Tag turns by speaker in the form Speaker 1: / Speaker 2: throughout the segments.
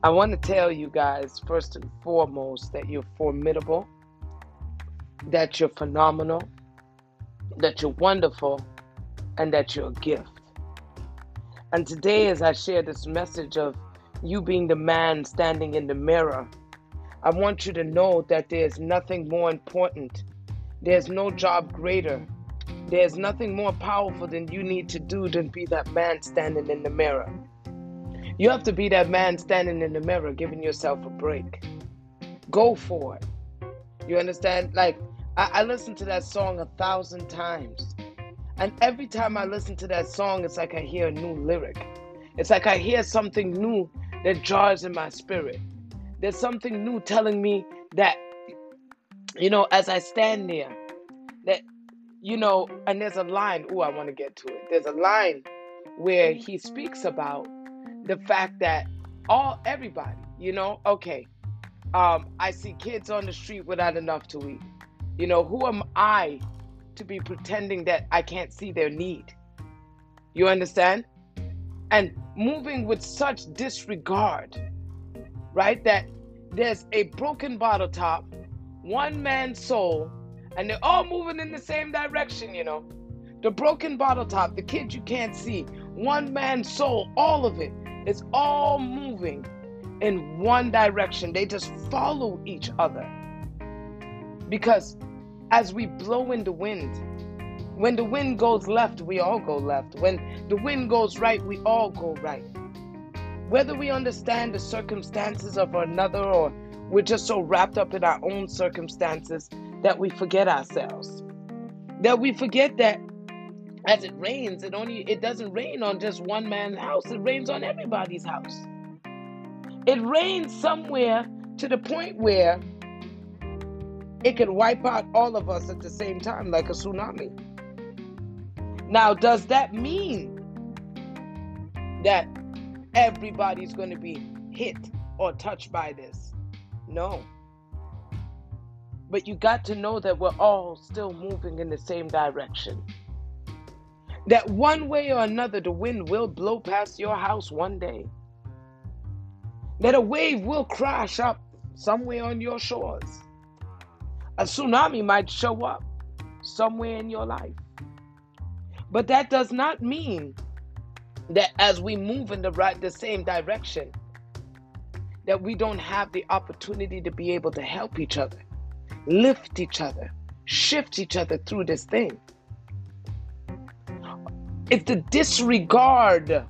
Speaker 1: I want to tell you guys, first and foremost, that you're formidable, that you're phenomenal, that you're wonderful, and that you're a gift. And today, as I share this message of you being the man standing in the mirror, I want you to know that there's nothing more important. There's no job greater. There's nothing more powerful than you need to do than be that man standing in the mirror. You have to be that man standing in the mirror, giving yourself a break. Go for it. You understand? Like, I, I listened to that song a thousand times. And every time I listen to that song, it's like I hear a new lyric. It's like I hear something new that jars in my spirit. There's something new telling me that, you know, as I stand there, that, you know, and there's a line, oh, I want to get to it. There's a line where he speaks about the fact that all everybody, you know, okay, um, I see kids on the street without enough to eat. You know, who am I to be pretending that I can't see their need? You understand? And moving with such disregard, right? That there's a broken bottle top, one man's soul, and they're all moving in the same direction, you know. The broken bottle top, the kid you can't see, one man's soul, all of it it's all moving in one direction. They just follow each other. Because as we blow in the wind, when the wind goes left, we all go left. When the wind goes right, we all go right. Whether we understand the circumstances of another or we're just so wrapped up in our own circumstances that we forget ourselves. That we forget that as it rains, it only it doesn't rain on just one man's house. It rains on everybody's house. It rains somewhere to the point where it can wipe out all of us at the same time, like a tsunami. Now, does that mean that everybody's going to be hit or touched by this? No. But you got to know that we're all still moving in the same direction that one way or another the wind will blow past your house one day. That a wave will crash up somewhere on your shores. A tsunami might show up somewhere in your life. But that does not mean that as we move in the right the same direction that we don't have the opportunity to be able to help each other, lift each other, shift each other through this thing. It's the disregard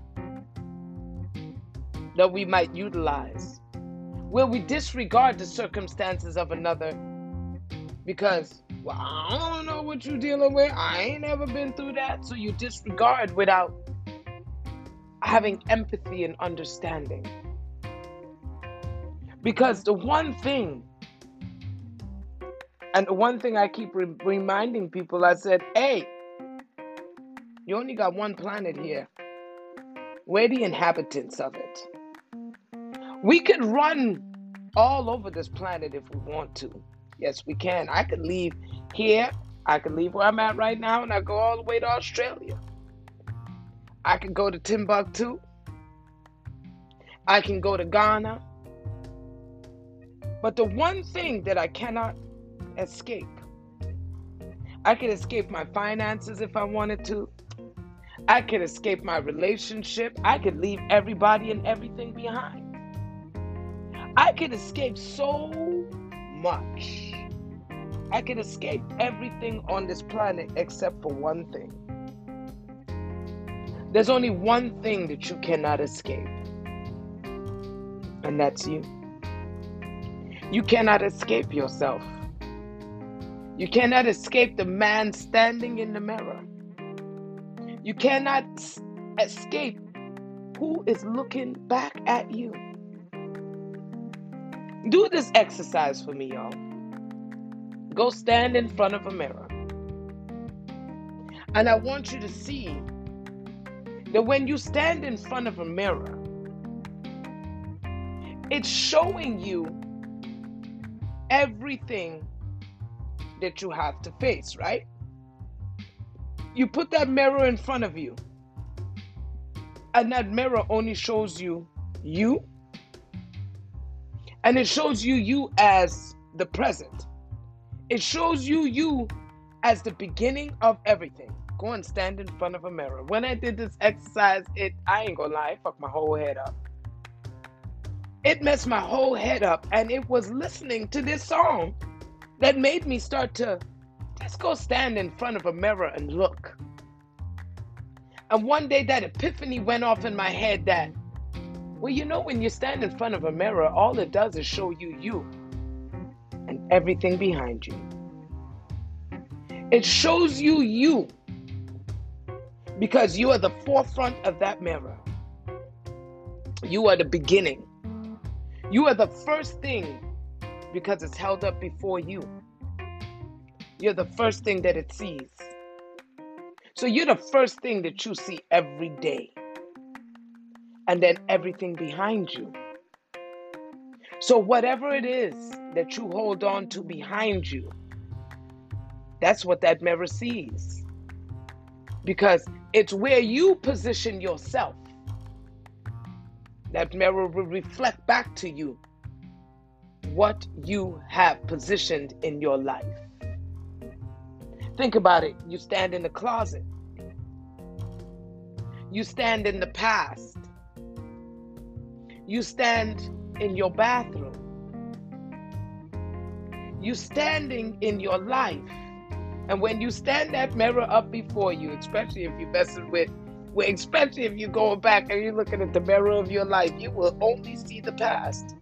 Speaker 1: that we might utilize, where we disregard the circumstances of another because, well, I don't know what you're dealing with. I ain't ever been through that. So you disregard without having empathy and understanding. Because the one thing, and the one thing I keep re- reminding people, I said, hey, you only got one planet here. We're the inhabitants of it. We could run all over this planet if we want to. Yes, we can. I could leave here. I could leave where I'm at right now and I go all the way to Australia. I can go to Timbuktu. I can go to Ghana. But the one thing that I cannot escape, I could escape my finances if I wanted to. I could escape my relationship. I could leave everybody and everything behind. I could escape so much. I could escape everything on this planet except for one thing. There's only one thing that you cannot escape, and that's you. You cannot escape yourself. You cannot escape the man standing in the mirror. You cannot escape who is looking back at you. Do this exercise for me, y'all. Go stand in front of a mirror. And I want you to see that when you stand in front of a mirror, it's showing you everything that you have to face, right? You put that mirror in front of you, and that mirror only shows you you And it shows you you as the present. It shows you you as the beginning of everything. Go and stand in front of a mirror. When I did this exercise, it I ain't gonna lie, it fucked my whole head up. It messed my whole head up, and it was listening to this song that made me start to just go stand in front of a mirror and look. And one day that epiphany went off in my head that, well, you know, when you stand in front of a mirror, all it does is show you you and everything behind you. It shows you you because you are the forefront of that mirror. You are the beginning. You are the first thing because it's held up before you. You're the first thing that it sees. So you're the first thing that you see every day. And then everything behind you. So, whatever it is that you hold on to behind you, that's what that mirror sees. Because it's where you position yourself. That mirror will reflect back to you what you have positioned in your life. Think about it. You stand in the closet, you stand in the past, you stand in your bathroom, you standing in your life. And when you stand that mirror up before you, especially if you're messing with, especially if you're going back and you're looking at the mirror of your life, you will only see the past.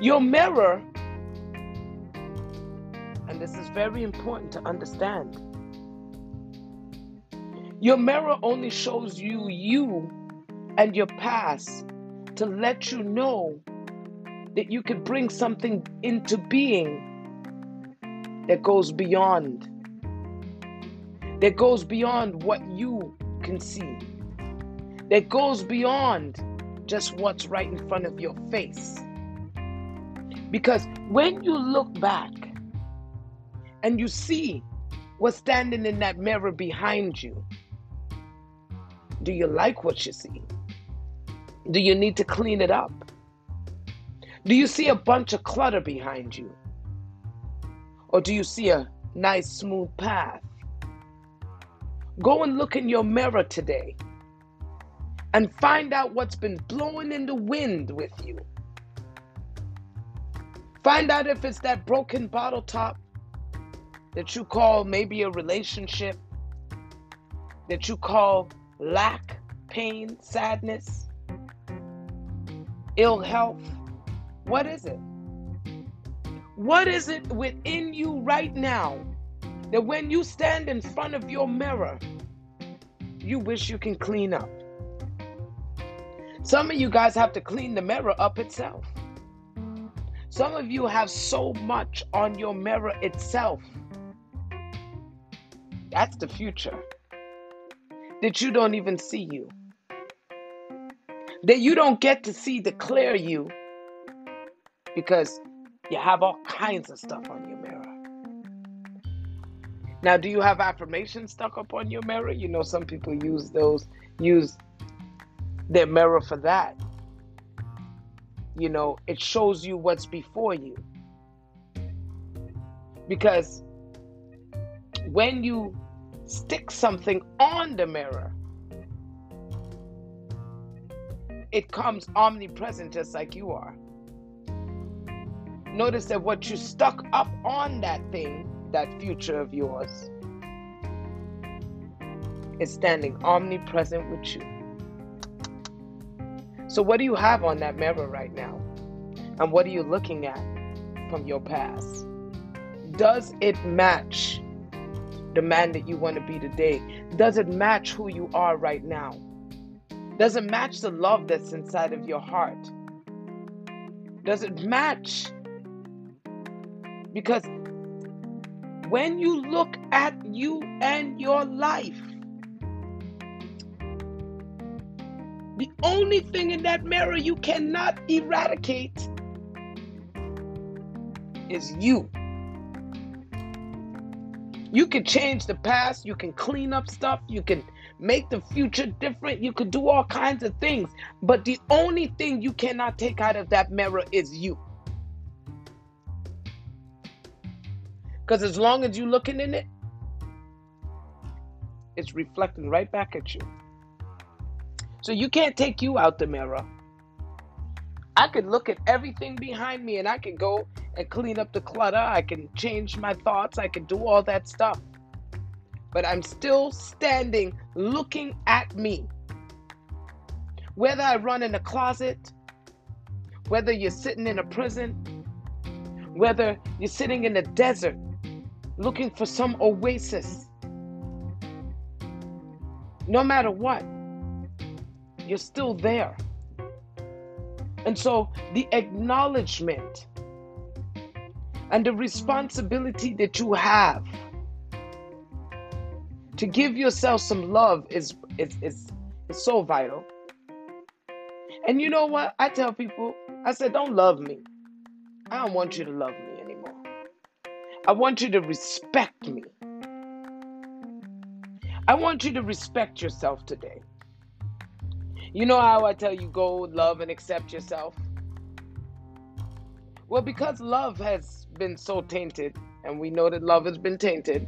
Speaker 1: Your mirror this is very important to understand. Your mirror only shows you you and your past to let you know that you could bring something into being that goes beyond that goes beyond what you can see that goes beyond just what's right in front of your face because when you look back and you see what's standing in that mirror behind you, do you like what you see? Do you need to clean it up? Do you see a bunch of clutter behind you? Or do you see a nice smooth path? Go and look in your mirror today and find out what's been blowing in the wind with you. Find out if it's that broken bottle top that you call maybe a relationship, that you call lack, pain, sadness, ill health? What is it? What is it within you right now that when you stand in front of your mirror, you wish you can clean up? Some of you guys have to clean the mirror up itself. Some of you have so much on your mirror itself that's the future. That you don't even see you. That you don't get to see declare you because you have all kinds of stuff on your mirror. Now, do you have affirmations stuck up on your mirror? You know, some people use those, use their mirror for that. You know, it shows you what's before you. Because when you stick something on the mirror, it comes omnipresent just like you are. Notice that what you stuck up on that thing, that future of yours, is standing omnipresent with you. So, what do you have on that mirror right now? And what are you looking at from your past? Does it match the man that you want to be today? Does it match who you are right now? Does it match the love that's inside of your heart? Does it match? Because when you look at you and your life, the only thing in that mirror you cannot eradicate is you. You can change the past, you can clean up stuff, you can make the future different, you can do all kinds of things. But the only thing you cannot take out of that mirror is you. Because as long as you're looking in it, it's reflecting right back at you. So you can't take you out the mirror. I could look at everything behind me and I could go and clean up the clutter. I can change my thoughts. I can do all that stuff. But I'm still standing looking at me. Whether I run in a closet, whether you're sitting in a prison, whether you're sitting in a desert looking for some oasis, no matter what, you're still there. And so the acknowledgement and the responsibility that you have to give yourself some love is is is, is so vital. And you know what? I tell people, I said, don't love me. I don't want you to love me anymore. I want you to respect me. I want you to respect yourself today. You know how I tell you go love and accept yourself? Well, because love has been so tainted, and we know that love has been tainted,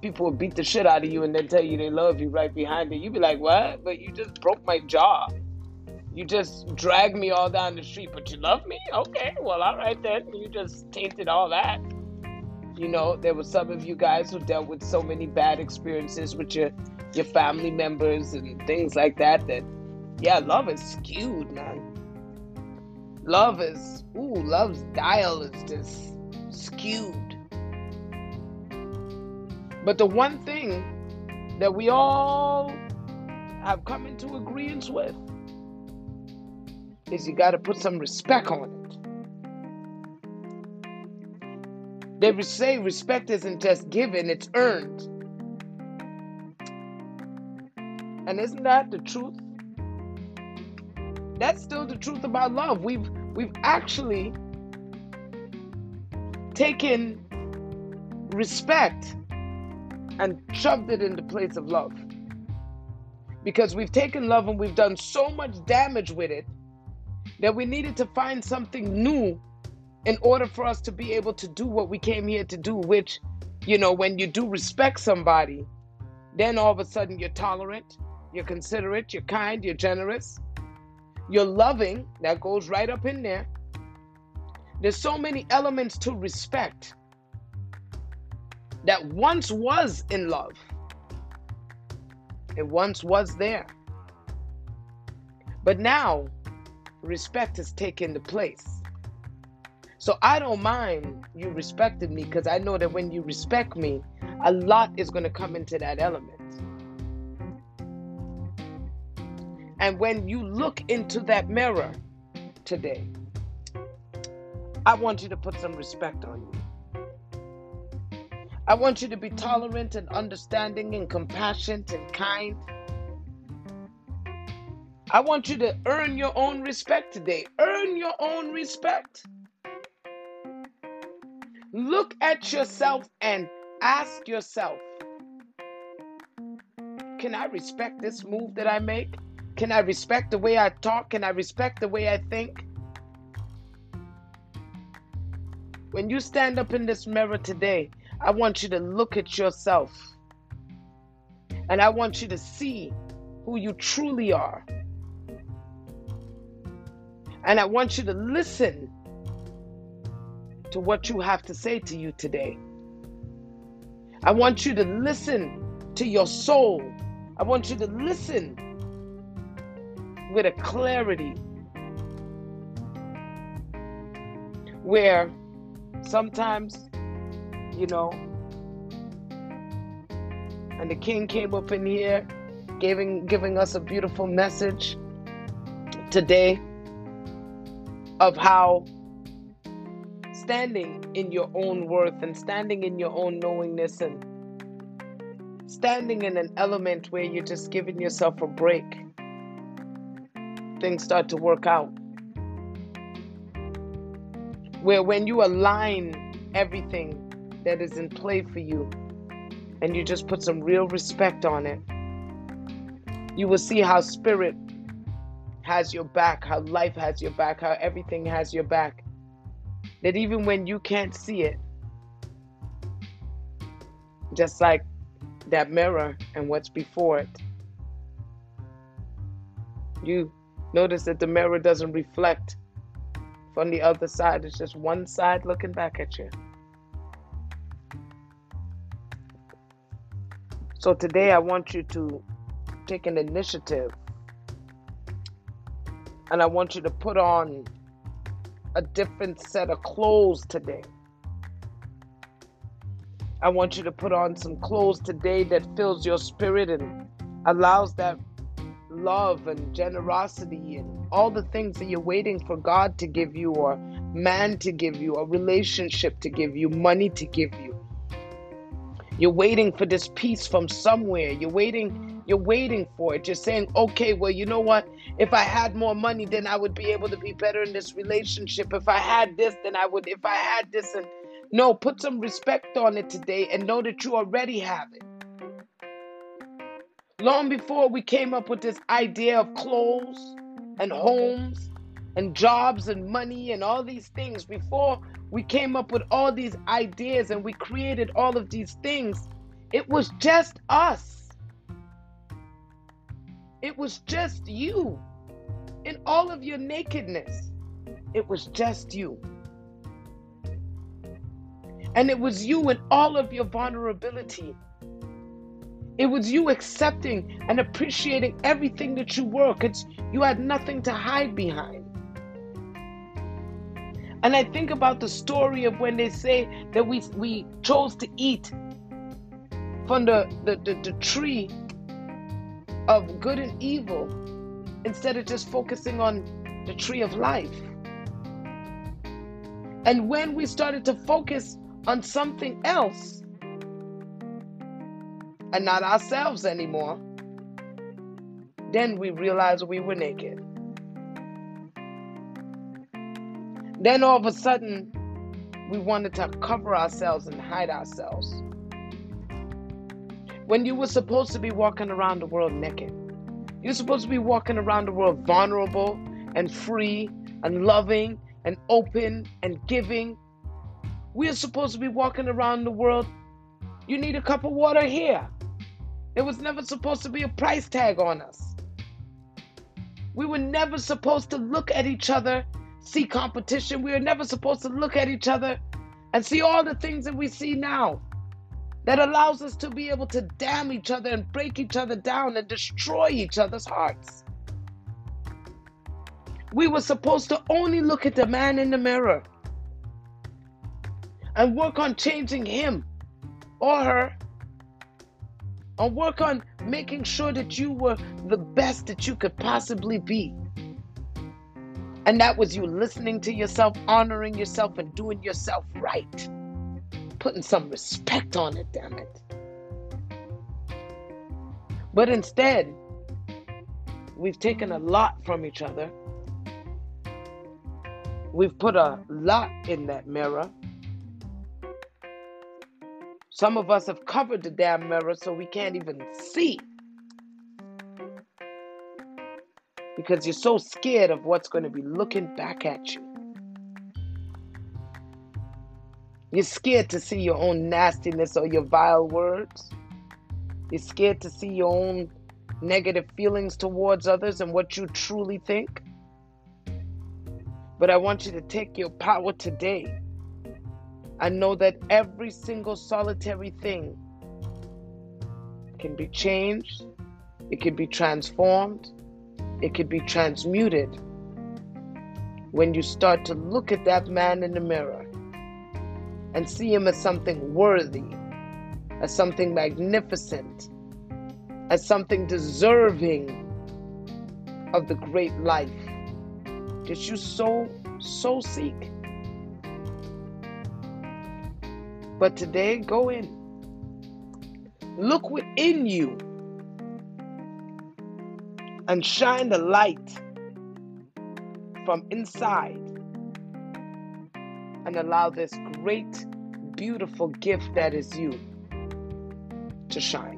Speaker 1: people will beat the shit out of you and then tell you they love you right behind it. You'd be like, what? But you just broke my jaw. You just dragged me all down the street, but you love me? Okay, well, all right then. You just tainted all that. You know, there were some of you guys who dealt with so many bad experiences with your your family members and things like that that yeah, love is skewed, man. Love is ooh, love's dial is just skewed. But the one thing that we all have come into agreement with is you got to put some respect on it. They say respect isn't just given, it's earned. And isn't that the truth? That's still the truth about love. We've we've actually taken respect and shoved it in the place of love. Because we've taken love and we've done so much damage with it that we needed to find something new in order for us to be able to do what we came here to do, which, you know, when you do respect somebody, then all of a sudden you're tolerant, you're considerate, you're kind, you're generous, you're loving. That goes right up in there. There's so many elements to respect that once was in love. It once was there. But now, respect has taken the place. So I don't mind you respecting me because I know that when you respect me, a lot is going to come into that element. And when you look into that mirror today, I want you to put some respect on you. I want you to be tolerant and understanding and compassionate and kind. I want you to earn your own respect today. Earn your own respect. Look at yourself and ask yourself Can I respect this move that I make? Can I respect the way I talk? Can I respect the way I think? When you stand up in this mirror today, I want you to look at yourself. And I want you to see who you truly are. And I want you to listen to what you have to say to you today. I want you to listen to your soul. I want you to listen with a clarity where sometimes, you know, and the king came up in here giving giving us a beautiful message today of how standing in your own worth and standing in your own knowingness and standing in an element where you're just giving yourself a break, things start to work out. Where when you align everything that is in play for you and you just put some real respect on it, you will see how spirit has your back, how life has your back, how everything has your back. That even when you can't see it, just like that mirror and what's before it, you notice that the mirror doesn't reflect from the other side, it's just one side looking back at you. So today I want you to take an initiative and I want you to put on a different set of clothes today. I want you to put on some clothes today that fills your spirit and allows that love and generosity and all the things that you're waiting for God to give you, or man to give you, a relationship to give you, money to give you. You're waiting for this peace from somewhere. You're waiting, you're waiting for it. You're saying, okay, well, you know what? If I had more money, then I would be able to be better in this relationship. If I had this, then I would, if I had this, and no, put some respect on it today and know that you already have it. Long before we came up with this idea of clothes and homes and jobs and money and all these things, before we came up with all these ideas and we created all of these things, it was just us. It was just you in all of your nakedness. It was just you. And it was you in all of your vulnerability. It was you accepting and appreciating everything that you were because you had nothing to hide behind. And I think about the story of when they say that we, we chose to eat from the, the, the, the tree of good and evil instead of just focusing on the tree of life. And when we started to focus on something else, and not ourselves anymore, then we realized we were naked. Then all of a sudden, we wanted to cover ourselves and hide ourselves. When you were supposed to be walking around the world naked, you're supposed to be walking around the world vulnerable and free and loving and open and giving. We are supposed to be walking around the world. You need a cup of water here. There was never supposed to be a price tag on us. We were never supposed to look at each other, see competition. We were never supposed to look at each other and see all the things that we see now that allows us to be able to damn each other and break each other down and destroy each other's hearts. We were supposed to only look at the man in the mirror and work on changing him or her and work on making sure that you were the best that you could possibly be. And that was you listening to yourself, honoring yourself, and doing yourself right. Putting some respect on it, damn it. But instead, we've taken a lot from each other. We've put a lot in that mirror. Some of us have covered the damn mirror so we can't even see. Because you're so scared of what's going to be looking back at you. You're scared to see your own nastiness or your vile words. You're scared to see your own negative feelings towards others and what you truly think. But I want you to take your power today and know that every single solitary thing can be changed, it can be transformed, it can be transmuted when you start to look at that man in the mirror and see him as something worthy, as something magnificent, as something deserving of the great life that you so, so seek. But today, go in. Look within you and shine the light from inside and allow this great, beautiful gift that is you to shine.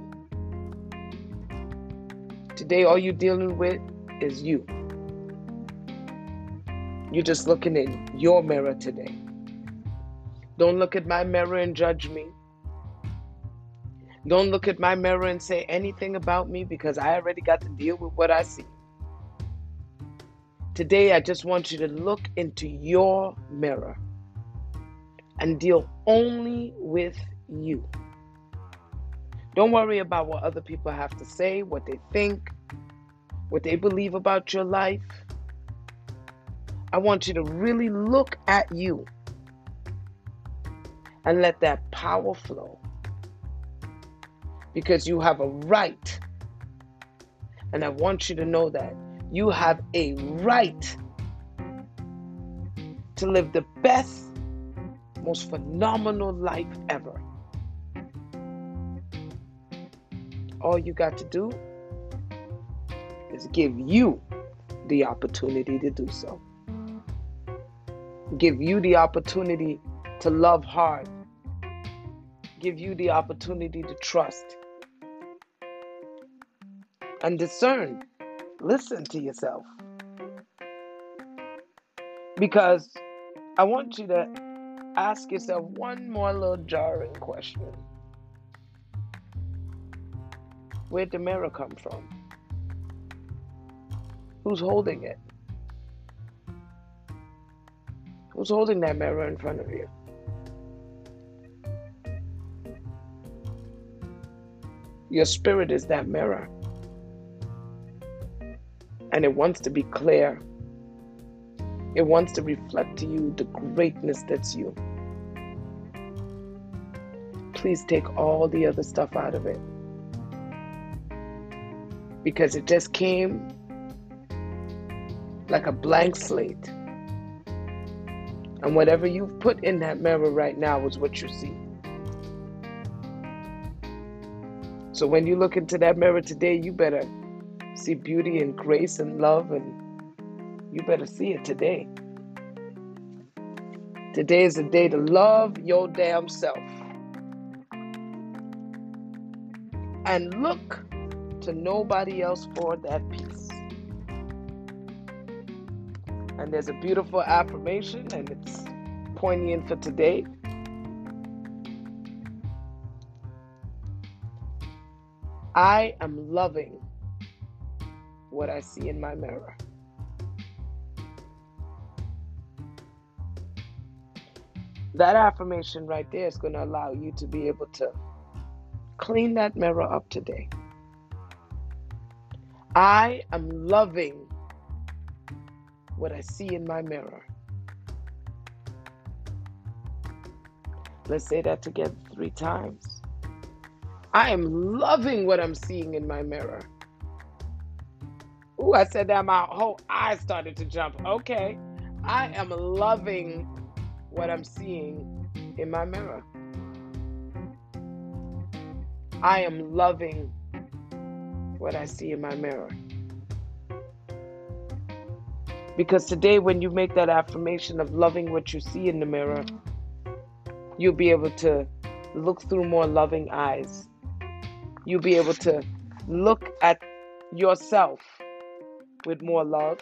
Speaker 1: Today, all you're dealing with is you. You're just looking in your mirror today. Don't look at my mirror and judge me. Don't look at my mirror and say anything about me because I already got to deal with what I see. Today, I just want you to look into your mirror and deal only with you. Don't worry about what other people have to say, what they think, what they believe about your life. I want you to really look at you and let that power flow because you have a right. And I want you to know that you have a right to live the best, most phenomenal life ever. All you got to do is give you the opportunity to do so. Give you the opportunity to love hard. Give you the opportunity to trust and discern. Listen to yourself. Because I want you to ask yourself one more little jarring question Where'd the mirror come from? Who's holding it? Who's holding that mirror in front of you? Your spirit is that mirror and it wants to be clear. It wants to reflect to you the greatness that's you. Please take all the other stuff out of it because it just came like a blank slate. And whatever you've put in that mirror right now is what you see. So when you look into that mirror today, you better see beauty and grace and love, and you better see it today. Today is the day to love your damn self. And look to nobody else for that peace. And there's a beautiful affirmation, and it's poignant for today. I am loving what I see in my mirror. That affirmation right there is going to allow you to be able to clean that mirror up today. I am loving what I see in my mirror. Let's say that together three times. I am loving what I'm seeing in my mirror. Ooh, I said that my whole eyes started to jump. Okay. I am loving what I'm seeing in my mirror. I am loving what I see in my mirror. Because today, when you make that affirmation of loving what you see in the mirror, you'll be able to look through more loving eyes. You'll be able to look at yourself with more love.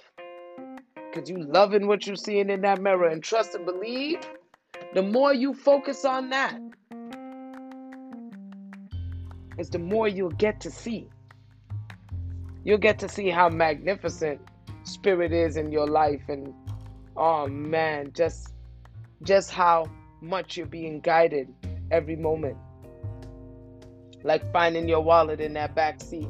Speaker 1: Because you loving what you're seeing in that mirror and trust and believe, the more you focus on that, is the more you'll get to see. You'll get to see how magnificent spirit is in your life and oh man, just just how much you're being guided every moment. Like finding your wallet in that back seat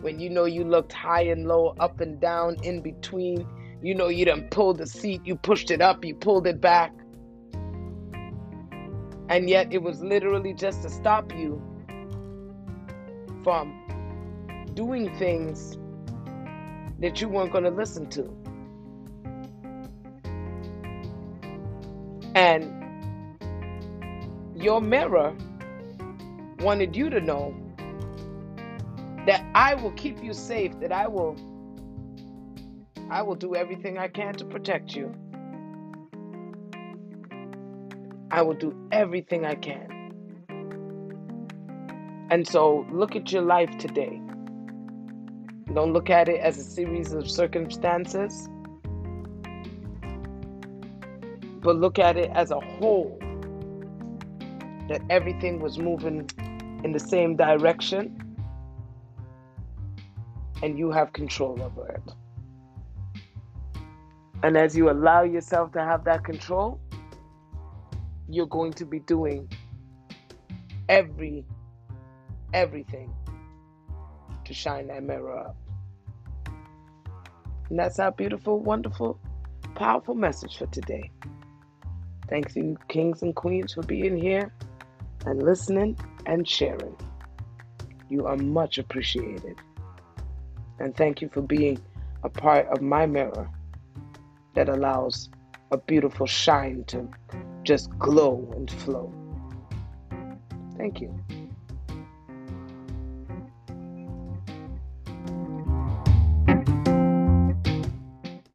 Speaker 1: when you know you looked high and low, up and down, in between. You know you done pulled the seat, you pushed it up, you pulled it back. And yet it was literally just to stop you from doing things that you weren't going to listen to. And your mirror wanted you to know that I will keep you safe, that I will I will do everything I can to protect you. I will do everything I can. And so look at your life today. Don't look at it as a series of circumstances, but look at it as a whole. That everything was moving in the same direction, and you have control over it. And as you allow yourself to have that control, you're going to be doing every everything to shine that mirror up. And that's our beautiful, wonderful, powerful message for today. Thanks you, kings and queens, for being here and listening and sharing. You are much appreciated. And thank you for being a part of my mirror that allows a beautiful shine to just glow and flow. Thank you.